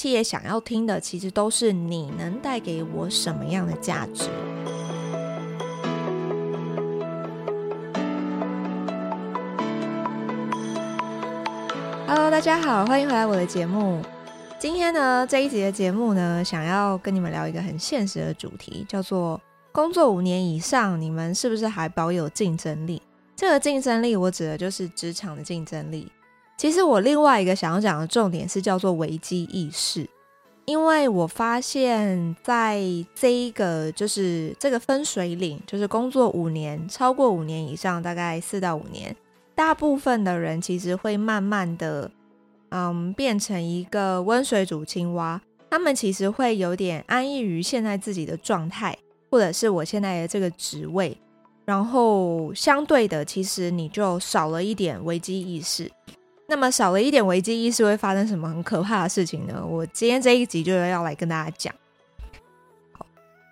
企业想要听的，其实都是你能带给我什么样的价值。Hello，大家好，欢迎回来我的节目。今天呢，这一集的节目呢，想要跟你们聊一个很现实的主题，叫做工作五年以上，你们是不是还保有竞争力？这个竞争力，我指的就是职场的竞争力。其实我另外一个想要讲的重点是叫做危机意识，因为我发现，在这一个就是这个分水岭，就是工作五年，超过五年以上，大概四到五年，大部分的人其实会慢慢的，嗯，变成一个温水煮青蛙。他们其实会有点安逸于现在自己的状态，或者是我现在的这个职位，然后相对的，其实你就少了一点危机意识。那么少了一点危机意识，会发生什么很可怕的事情呢？我今天这一集就要来跟大家讲。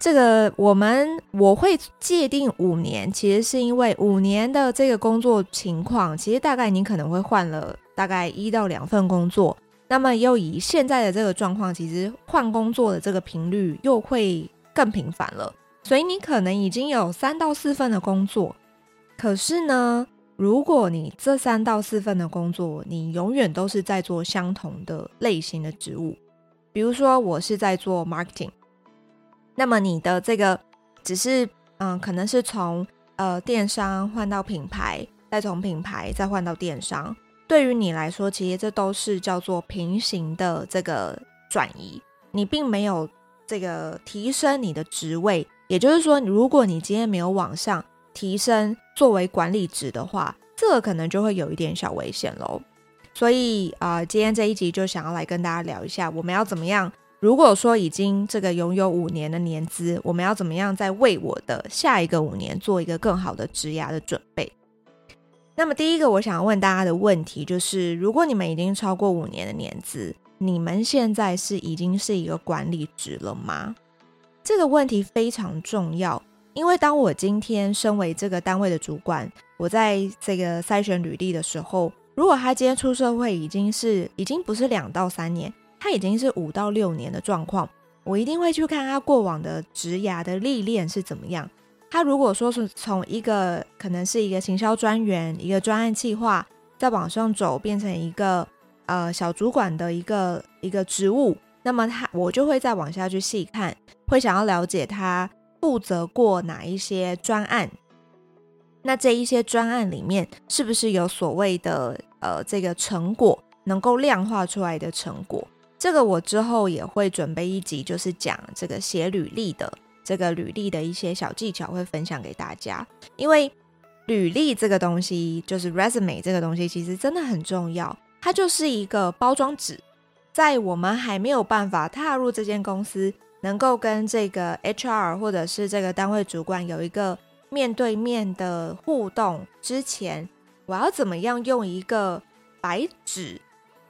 这个我们我会界定五年，其实是因为五年的这个工作情况，其实大概你可能会换了大概一到两份工作。那么又以现在的这个状况，其实换工作的这个频率又会更频繁了。所以你可能已经有三到四份的工作，可是呢，如果你这三到四份的工作，你永远都是在做相同的类型的职务，比如说我是在做 marketing，那么你的这个只是嗯、可能是从呃电商换到品牌，再从品牌再换到电商，对于你来说，其实这都是叫做平行的这个转移，你并没有这个提升你的职位，也就是说，如果你今天没有往上。提升作为管理职的话，这个可能就会有一点小危险喽。所以啊、今天这一集就想要来跟大家聊一下，我们要怎么样？如果说已经这个拥有五年的年资，我们要怎么样再为我的下一个五年做一个更好的职涯的准备？那么第一个我想问大家的问题就是：如果你们已经超过五年的年资，你们现在是已经是一个管理职了吗？这个问题非常重要。因为当我今天身为这个单位的主管，我在这个筛选履历的时候，如果他今天出社会已经是已经不是两到三年，他已经是五到六年的状况，我一定会去看他过往的职涯的历练是怎么样。他如果说是从一个可能是一个行销专员、一个专案计划，再往上走变成一个呃小主管的一个一个职务，那么他我就会再往下去细看，会想要了解他。负责过哪一些专案？那这一些专案里面是不是有所谓的呃这个成果能够量化出来的成果？这个我之后也会准备一集，就是讲这个写履历的这个履历的一些小技巧，会分享给大家。因为履历这个东西，就是 resume 这个东西，其实真的很重要。它就是一个包装纸，在我们还没有办法踏入这间公司。能够跟这个 HR 或者是这个单位主管有一个面对面的互动之前，我要怎么样用一个白纸、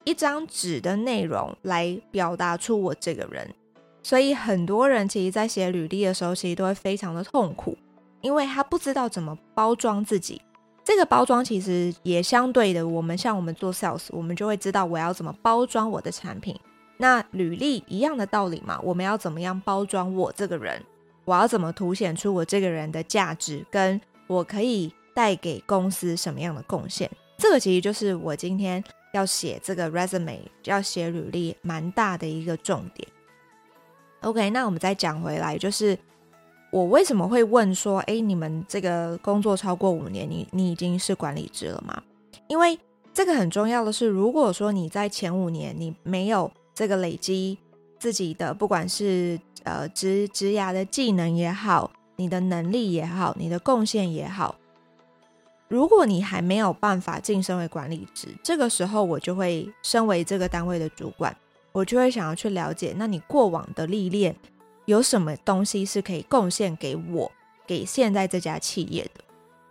一张纸的内容来表达出我这个人？所以很多人其实，在写履历的时候，其实都会非常的痛苦，因为他不知道怎么包装自己。这个包装其实也相对的，我们像我们做 sales，我们就会知道我要怎么包装我的产品。那履历一样的道理嘛，我们要怎么样包装我这个人？我要怎么凸显出我这个人的价值，跟我可以带给公司什么样的贡献？这个其实就是我今天要写这个 resume，要写履历蛮大的一个重点。OK，那我们再讲回来，就是我为什么会问说，哎，你们这个工作超过五年，你你已经是管理职了吗？因为这个很重要的是，如果说你在前五年你没有这个累积自己的，不管是呃职职涯的技能也好，你的能力也好，你的贡献也好，如果你还没有办法晋升为管理职，这个时候我就会身为这个单位的主管，我就会想要去了解，那你过往的历练有什么东西是可以贡献给我，给现在这家企业的？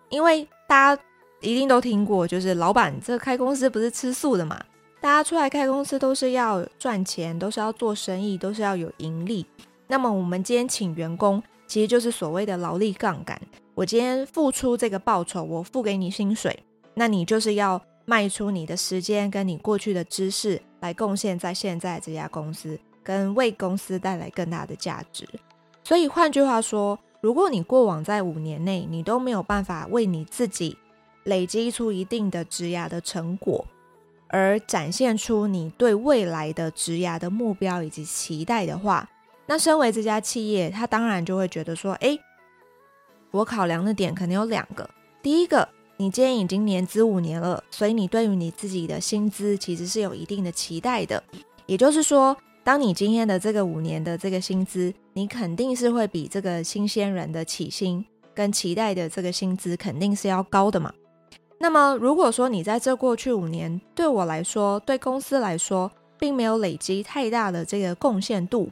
因为大家一定都听过，就是老板这开公司不是吃素的嘛。大家出来开公司都是要赚钱，都是要做生意，都是要有盈利。那么我们今天请员工，其实就是所谓的劳力杠杆。我今天付出这个报酬，我付给你薪水，那你就是要卖出你的时间跟你过去的知识，来贡献在现在这家公司，跟为公司带来更大的价值。所以换句话说，如果你过往在五年内你都没有办法为你自己累积出一定的职涯的成果，而展现出你对未来的职涯的目标以及期待的话，那身为这家企业，他当然就会觉得说，诶，我考量的点可能有两个。第一个，你今天已经年资五年了，所以你对于你自己的薪资其实是有一定的期待的。也就是说，当你今天的这个五年的这个薪资，你肯定是会比这个新鲜人的起薪跟期待的这个薪资肯定是要高的嘛。那么，如果说你在这过去五年对我来说，对公司来说，并没有累积太大的这个贡献度，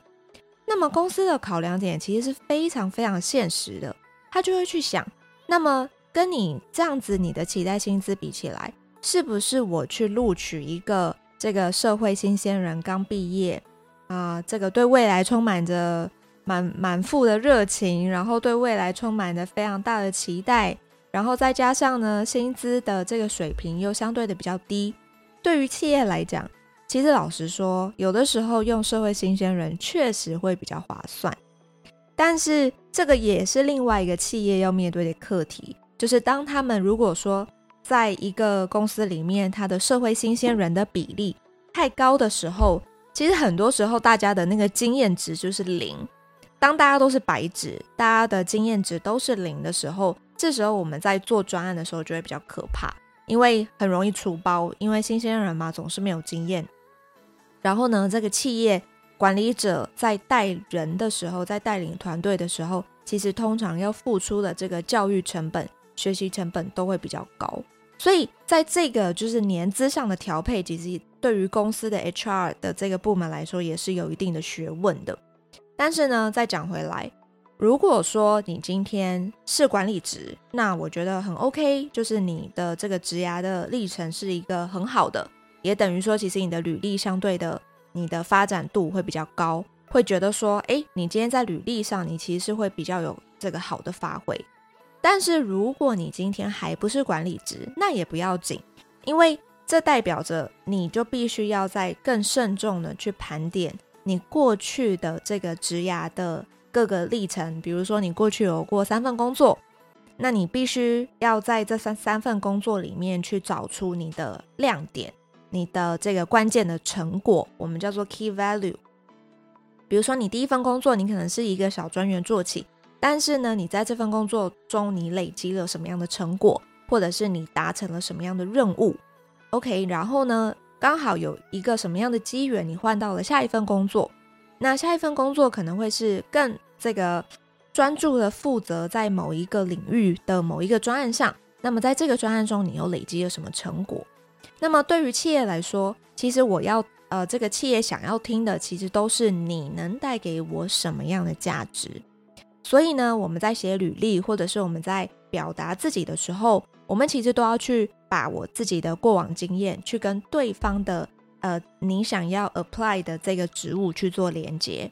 那么公司的考量点其实是非常非常现实的，他就会去想，那么。跟你这样子，你的期待薪资比起来，是不是我去录取一个这个社会新鲜人刚毕业啊，这个对未来充满着满满腹的热情，然后对未来充满着非常大的期待，然后再加上呢，薪资的这个水平又相对的比较低，对于企业来讲，其实老实说，有的时候用社会新鲜人确实会比较划算，但是这个也是另外一个企业要面对的课题。就是当他们如果说在一个公司里面，他的社会新鲜人的比例太高的时候，其实很多时候大家的那个经验值就是零。当大家都是白纸，大家的经验值都是零的时候，这时候我们在做专案的时候就会比较可怕，因为很容易出包，因为新鲜人嘛，总是没有经验。然后呢，这个企业管理者在带人的时候，在带领团队的时候，其实通常要付出的这个教育成本。学习成本都会比较高，所以在这个就是年资上的调配，其实对于公司的 HR 的这个部门来说也是有一定的学问的。但是呢，再讲回来，如果说你今天是管理职，那我觉得很 OK，就是你的这个职涯的历程是一个很好的，也等于说其实你的履历相对的你的发展度会比较高，会觉得说，哎，你今天在履历上你其实是会比较有这个好的发挥。但是如果你今天还不是管理职，那也不要紧，因为这代表着你就必须要在更慎重的去盘点你过去的这个职涯的各个历程。比如说你过去有过三份工作，那你必须要在这三三份工作里面去找出你的亮点，你的这个关键的成果，我们叫做 key value。比如说你第一份工作，你可能是一个小专员做起。但是呢，你在这份工作中，你累积了什么样的成果，或者是你达成了什么样的任务？OK，然后呢，刚好有一个什么样的机缘，你换到了下一份工作。那下一份工作可能会是更这个专注的负责在某一个领域的某一个专案上。那么在这个专案中，你又累积了什么成果？那么对于企业来说，其实我要呃，这个企业想要听的，其实都是你能带给我什么样的价值。所以呢，我们在写履历，或者是我们在表达自己的时候，我们其实都要去把我自己的过往经验，去跟对方的呃，你想要 apply 的这个职务去做连接。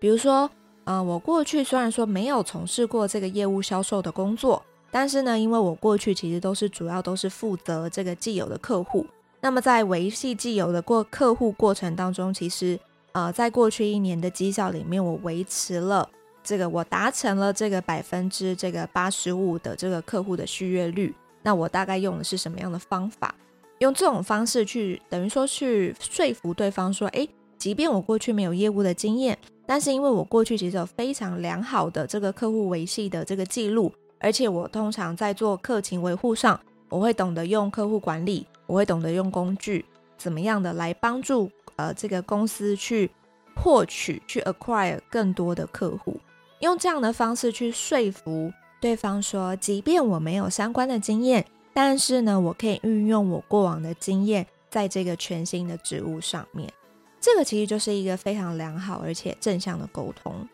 比如说，呃，我过去虽然说没有从事过这个业务销售的工作，但是呢，因为我过去其实都是主要都是负责这个既有的客户。那么在维系既有的过客户过程当中，其实呃，在过去一年的绩效里面，我维持了。这个我达成了这个百分之这个八十五的这个客户的续约率，那我大概用的是什么样的方法？用这种方式去等于说去说服对方说，诶，即便我过去没有业务的经验，但是因为我过去其实有非常良好的这个客户维系的这个记录，而且我通常在做客情维护上，我会懂得用客户管理，我会懂得用工具，怎么样的来帮助呃这个公司去获取去 acquire 更多的客户。用这样的方式去说服对方说，即便我没有相关的经验，但是呢，我可以运用我过往的经验，在这个全新的职务上面。这个其实就是一个非常良好而且正向的沟通。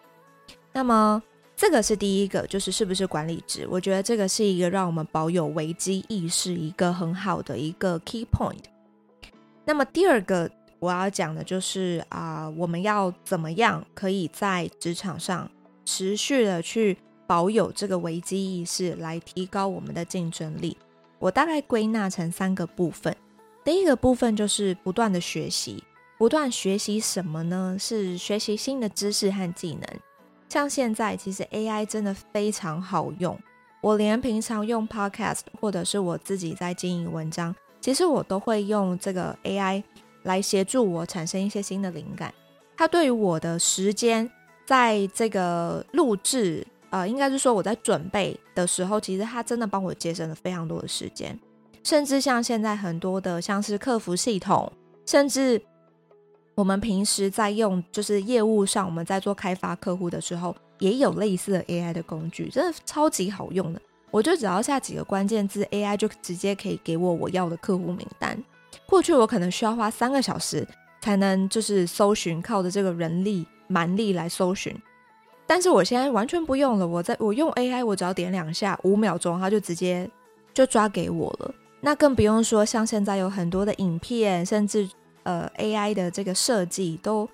那么，这个是第一个，就是是不是管理职？我觉得这个是一个让我们保有危机意识一个很好的一个 key point。那么第二个我要讲的就是啊、我们要怎么样可以在职场上。持续的去保有这个危机意识，来提高我们的竞争力。我大概归纳成三个部分。第一个部分就是不断的学习，不断学习什么呢？是学习新的知识和技能。像现在，其实 AI 真的非常好用。我连平常用 Podcast，或者是我自己在经营文章，其实我都会用这个 AI 来协助我产生一些新的灵感。它对于我的时间，在这个录制，呃，应该是说我在准备的时候，其实它真的帮我节省了非常多的时间。甚至像现在很多的，像是客服系统，甚至我们平时在用，就是业务上我们在做开发客户的时候。也有类似的 AI 的工具，真的超级好用的。我就只要下几个关键字，AI 就直接可以给我我要的客户名单。过去我可能需要花三个小时才能就是搜寻，靠着这个人力蛮力来搜寻。但是我现在完全不用了，我在我用 AI，我只要点两下，五秒钟它就直接就抓给我了。那更不用说像现在有很多的影片，甚至呃 AI 的这个设计都。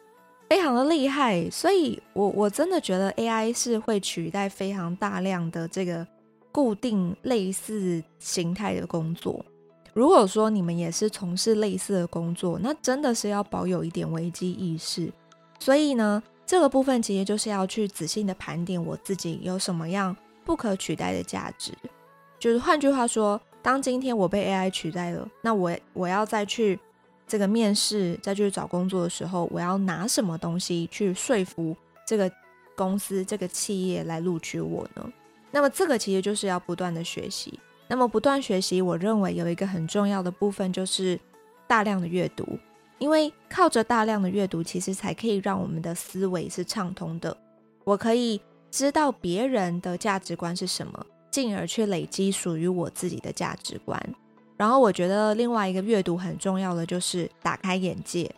非常的厉害，所以我我真的觉得 AI 是会取代非常大量的这个固定类似形态的工作。如果说你们也是从事类似的工作，那真的是要保有一点危机意识。所以呢，这个部分其实就是要去仔细的盘点我自己有什么样不可取代的价值。就是换句话说，当今天我被 AI 取代了，那我我要再去。这个面试再去找工作的时候，我要拿什么东西去说服这个公司、这个企业来录取我呢？那么这个其实就是要不断的学习。那么不断学习，我认为有一个很重要的部分就是大量的阅读，因为靠着大量的阅读，其实才可以让我们的思维是畅通的。我可以知道别人的价值观是什么，进而去累积属于我自己的价值观。然后我觉得另外一个阅读很重要的就是打开眼界。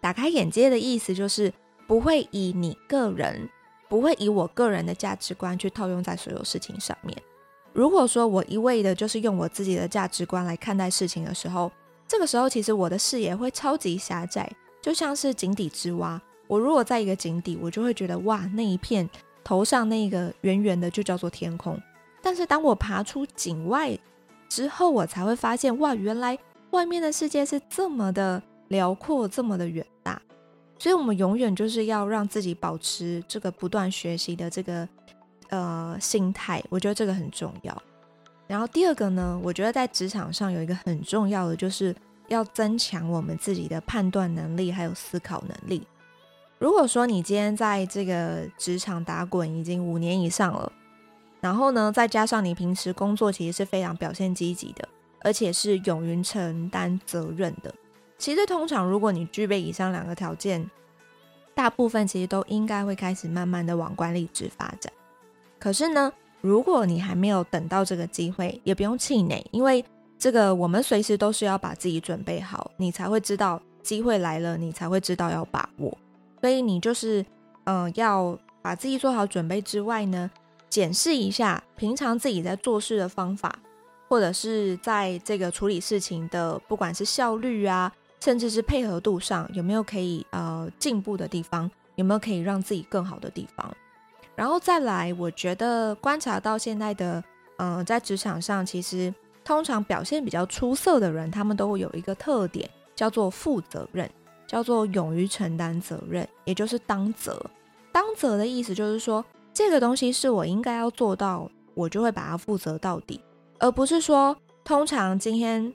打开眼界的意思就是不会以你个人，不会以我个人的价值观去套用在所有事情上面。如果说我一味的就是用我自己的价值观来看待事情的时候，这个时候其实我的视野会超级狭窄，就像是井底之蛙。我如果在一个井底，我就会觉得哇，那一片头上那个圆圆的就叫做天空。但是当我爬出井外，之后我才会发现，哇，原来外面的世界是这么的辽阔，这么的远大。所以，我们永远就是要让自己保持这个不断学习的这个呃心态。我觉得这个很重要。然后第二个呢，我觉得在职场上有一个很重要的，就是要增强我们自己的判断能力，还有思考能力。如果说你今天在这个职场打滚已经五年以上了。然后呢，再加上你平时工作其实是非常表现积极的，而且是勇于承担责任的。其实通常如果你具备以上两个条件，大部分其实都应该会开始慢慢的往管理职发展。可是呢，如果你还没有等到这个机会，也不用气馁，因为这个我们随时都是要把自己准备好，你才会知道机会来了，你才会知道要把握。所以你就是，嗯、要把自己做好准备之外呢。检视一下平常自己在做事的方法，或者是在这个处理事情的，不管是效率啊，甚至是配合度上，有没有可以呃进步的地方，有没有可以让自己更好的地方。然后再来，我觉得观察到现在的，嗯、在职场上，其实通常表现比较出色的人，他们都会有一个特点，叫做负责任，叫做勇于承担责任，也就是当责。当责的意思就是说。这个东西是我应该要做到，我就会把它负责到底，而不是说，通常今天，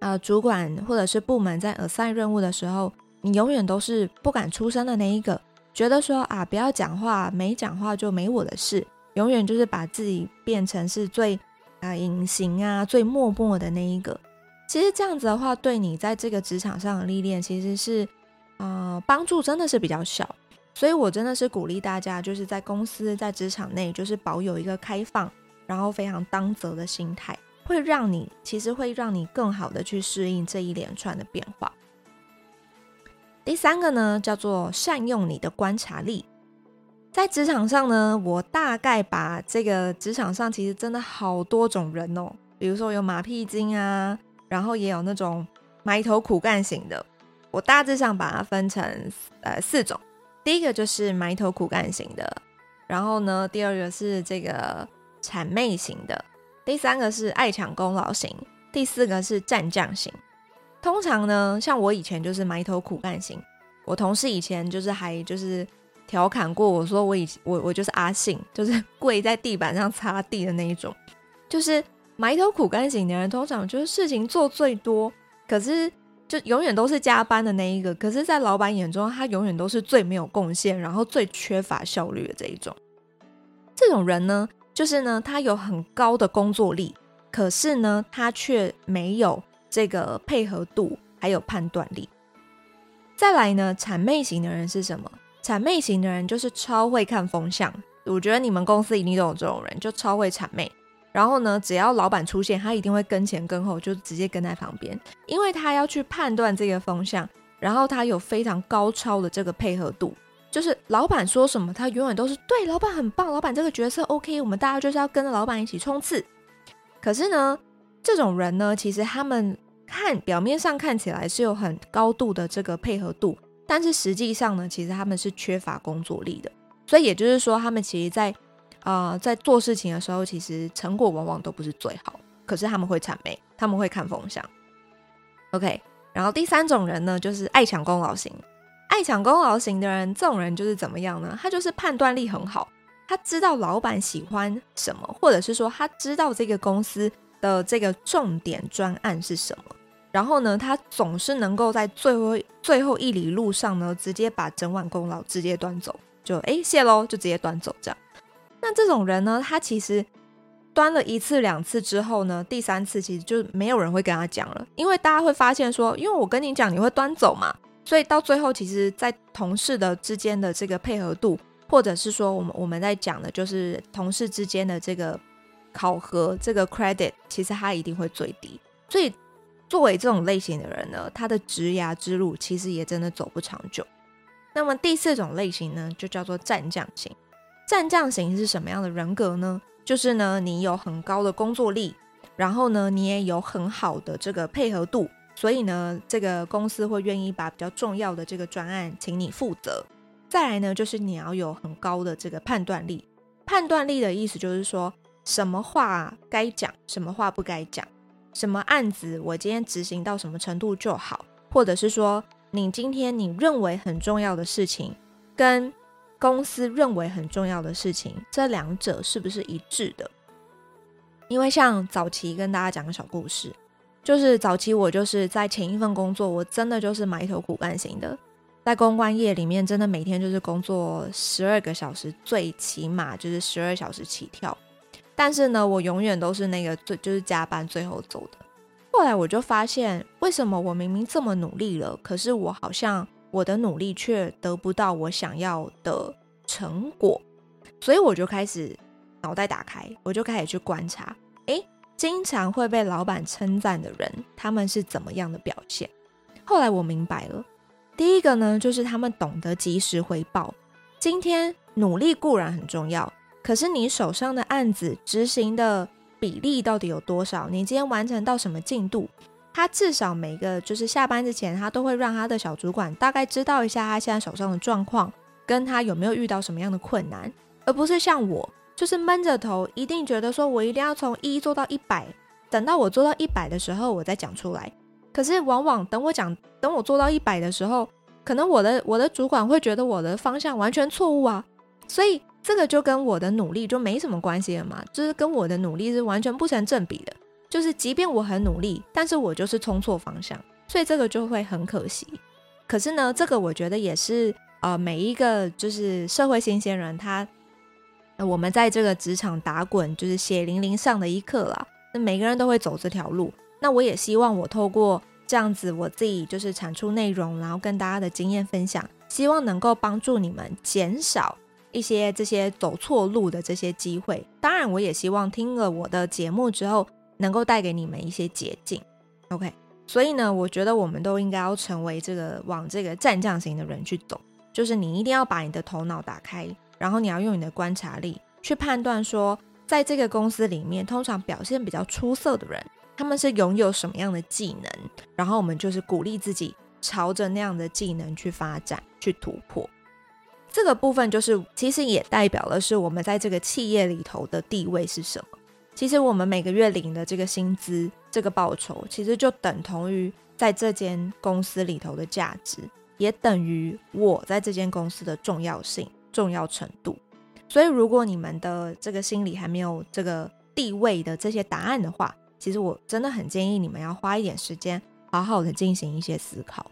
呃，主管或者是部门在 assign 任务的时候，你永远都是不敢出声的那一个，觉得说啊，不要讲话，没讲话就没我的事，永远就是把自己变成是最啊隐形啊、最默默的那一个。其实这样子的话，对你在这个职场上的历练，其实是啊、帮助真的是比较小。所以，我真的是鼓励大家，就是在公司、在职场内，就是保有一个开放，然后非常当责的心态，会让你其实会让你更好的去适应这一连串的变化。第三个呢，叫做善用你的观察力。在职场上呢，我大概把这个职场上其实真的好多种人哦，比如说有马屁精啊，然后也有那种埋头苦干型的，我大致上把它分成呃四种。第一个就是埋头苦干型的，然后呢，第二个是这个谄媚型的，第三个是爱抢功劳型，第四个是战将型。通常呢，像我以前就是埋头苦干型，我同事以前就是还就是调侃过我说我以我我就是阿信，就是跪在地板上擦地的那一种，就是埋头苦干型的人，通常就是事情做最多，可是就永远都是加班的那一个，可是，在老板眼中，他永远都是最没有贡献，然后最缺乏效率的这一种。这种人呢，就是呢，他有很高的工作力，可是呢，他却没有这个配合度，还有判断力。再来呢，谄媚型的人是什么？谄媚型的人就是超会看风向。我觉得你们公司一定都有这种人，就超会谄媚。然后呢，只要老板出现，他一定会跟前跟后，就直接跟在旁边，因为他要去判断这个风向，然后他有非常高超的这个配合度。就是老板说什么，他永远都是对。老板很棒，老板这个角色 OK，我们大家就是要跟着老板一起冲刺。可是呢，这种人呢，其实他们看表面上看起来是有很高度的这个配合度，但是实际上呢，其实他们是缺乏工作力的。所以也就是说，他们其实在啊、在做事情的时候，其实成果往往都不是最好。可是他们会谄媚，他们会看风向。OK，然后第三种人呢，就是爱抢功劳型。爱抢功劳型的人，这种人就是怎么样呢？他就是判断力很好，他知道老板喜欢什么，或者是说他知道这个公司的这个重点专案是什么。然后呢，他总是能够在最后最后一里路上呢，直接把整碗功劳直接端走，就哎谢喽，就直接端走这样。那这种人呢，他其实端了一次两次之后呢，第三次其实就没有人会跟他讲了，因为大家会发现说，因为我跟你讲，你会端走嘛。所以到最后，其实，在同事的之间的这个配合度，或者是说，我们我们在讲的，就是同事之间的这个考核，这个 credit，其实它一定会最低。所以，作为这种类型的人呢，他的职涯之路其实也真的走不长久。那么第四种类型呢，就叫做战将型。战将型是什么样的人格呢？就是呢，你有很高的工作力，然后呢，你也有很好的这个配合度。所以呢，这个公司会愿意把比较重要的这个专案请你负责。再来呢，就是你要有很高的这个判断力。判断力的意思就是说，什么话该讲，什么话不该讲，什么案子我今天执行到什么程度就好，或者是说，你今天你认为很重要的事情，跟公司认为很重要的事情，这两者是不是一致的？因为像早期跟大家讲个小故事。就是早期我就是在前一份工作，我真的就是埋头苦干型的，在公关业里面，真的每天就是工作十二个小时，最起码就是十二小时起跳。但是呢，我永远都是那个最就是加班最后走的。后来我就发现，为什么我明明这么努力了，可是我好像我的努力却得不到我想要的成果。所以我就开始脑袋打开，我就开始去观察，诶。经常会被老板称赞的人，他们是怎么样的表现？后来我明白了，第一个呢，就是他们懂得及时回报。今天努力固然很重要，可是你手上的案子执行的比例到底有多少？你今天完成到什么进度？他至少每个就是下班之前，他都会让他的小主管大概知道一下他现在手上的状况，跟他有没有遇到什么样的困难，而不是像我。就是闷着头，一定觉得说我一定要从一做到一百，等到我做到一百的时候，我再讲出来。可是往往等我讲，等我做到一百的时候，可能我的我的主管会觉得我的方向完全错误啊。所以这个就跟我的努力就没什么关系了嘛，就是跟我的努力是完全不成正比的。就是即便我很努力，但是我就是冲错方向，所以这个就会很可惜。可是呢，这个我觉得也是呃每一个就是社会新鲜人他。那我们在这个职场打滚，就是血淋淋上的一课啦。那每个人都会走这条路。那我也希望我透过这样子，我自己就是产出内容，然后跟大家的经验分享，希望能够帮助你们减少一些这些走错路的这些机会。当然，我也希望听了我的节目之后，能够带给你们一些捷径。OK，所以呢，我觉得我们都应该要成为这个往这个战将型的人去走，就是你一定要把你的头脑打开。然后你要用你的观察力去判断说，在这个公司里面，通常表现比较出色的人，他们是拥有什么样的技能？然后我们就是鼓励自己朝着那样的技能去发展、去突破。这个部分就是，其实也代表的是我们在这个企业里头的地位是什么。其实我们每个月领的这个薪资、这个报酬，其实就等同于在这间公司里头的价值，也等于我在这间公司的重要性、重要程度。所以，如果你们的这个心里还没有这个地位的这些答案的话，其实我真的很建议你们要花一点时间，好好的进行一些思考。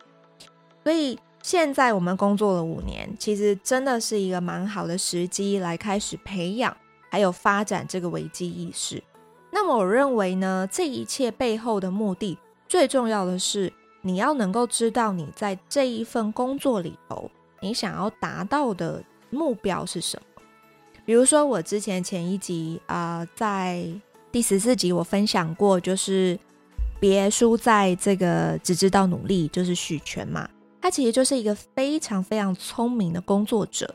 所以，现在我们工作了五年，其实真的是一个蛮好的时机来开始培养还有发展这个危机意识。那么，我认为呢，这一切背后的目的，最重要的是你要能够知道你在这一份工作里头，你想要达到的目标是什么。比如说，我之前前一集啊、在第十四集我分享过，就是别输在这个只知道努力，就是许权嘛。他其实就是一个非常非常聪明的工作者，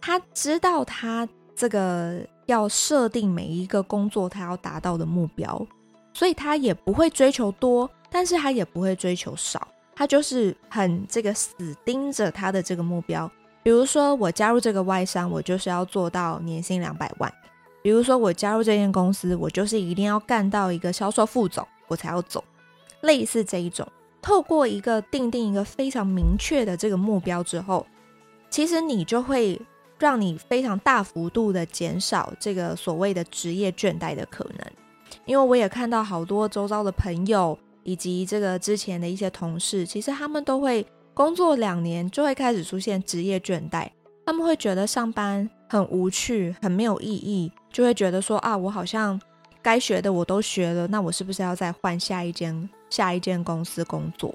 他知道他这个要设定每一个工作他要达到的目标，所以他也不会追求多，但是他也不会追求少，他就是很这个死盯着他的这个目标。比如说，我加入这个外商，我就是要做到年薪两百万。比如说，我加入这间公司，我就是一定要干到一个销售副总，我才要走。类似这一种，透过一个定定一个非常明确的这个目标之后，其实你就会让你非常大幅度的减少这个所谓的职业倦怠的可能。因为我也看到好多周遭的朋友以及这个之前的一些同事，其实他们都会。工作两年就会开始出现职业倦怠，他们会觉得上班很无趣、很没有意义，就会觉得说啊，我好像该学的我都学了，那我是不是要再换下一间下一间公司工作？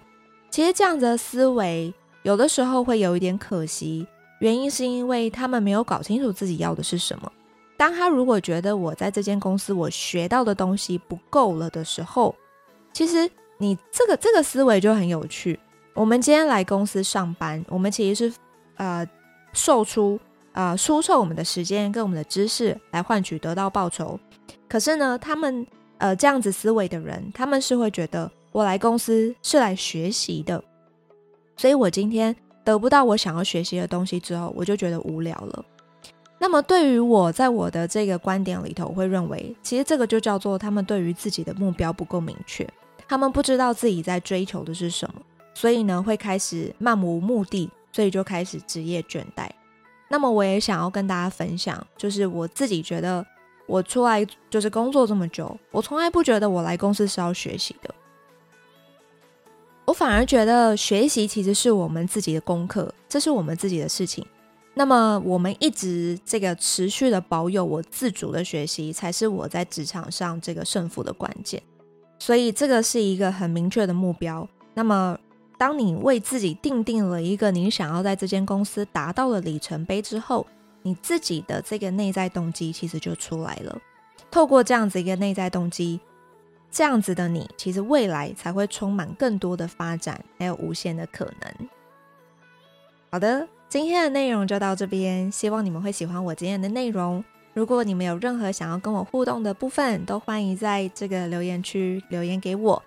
其实这样子的思维有的时候会有一点可惜，原因是因为他们没有搞清楚自己要的是什么。当他如果觉得我在这间公司我学到的东西不够了的时候，其实你这个这个思维就很有趣。我们今天来公司上班，我们其实是呃，售出呃，输售我们的时间跟我们的知识来换取得到报酬。可是呢，他们呃这样子思维的人，他们是会觉得我来公司是来学习的，所以我今天得不到我想要学习的东西之后，我就觉得无聊了。那么对于我在我的这个观点里头，我会认为，其实这个就叫做他们对于自己的目标不够明确，他们不知道自己在追求的是什么。所以呢，会开始漫无目的，所以就开始职业倦怠。那么，我也想要跟大家分享，就是我自己觉得，我出来就是工作这么久，我从来不觉得我来公司是要学习的。反而觉得学习其实是我们自己的功课，这是我们自己的事情。那么，我们一直这个持续的保有我自主的学习，才是我在职场上这个胜负的关键。所以，这个是一个很明确的目标。那么，当你为自己定定了一个你想要在这间公司达到的里程碑之后，你自己的这个内在动机其实就出来了。透过这样子一个内在动机，这样子的你，其实未来才会充满更多的发展，还有无限的可能。好的，今天的内容就到这边，希望你们会喜欢我今天的内容。如果你们有任何想要跟我互动的部分，都欢迎在这个留言区留言给我。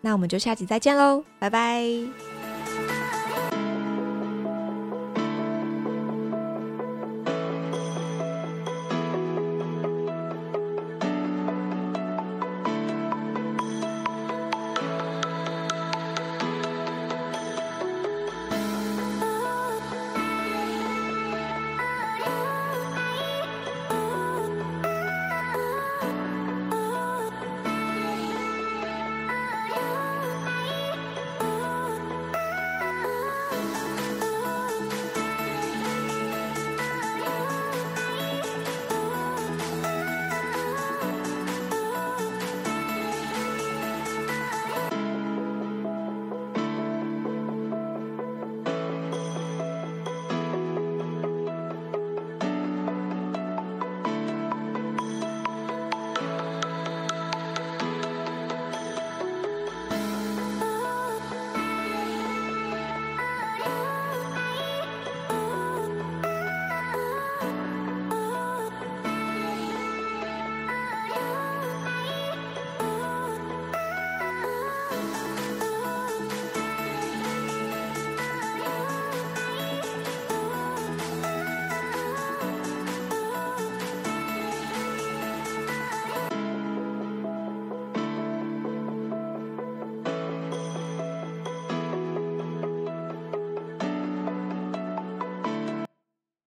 那我们就下集再见喽，拜拜。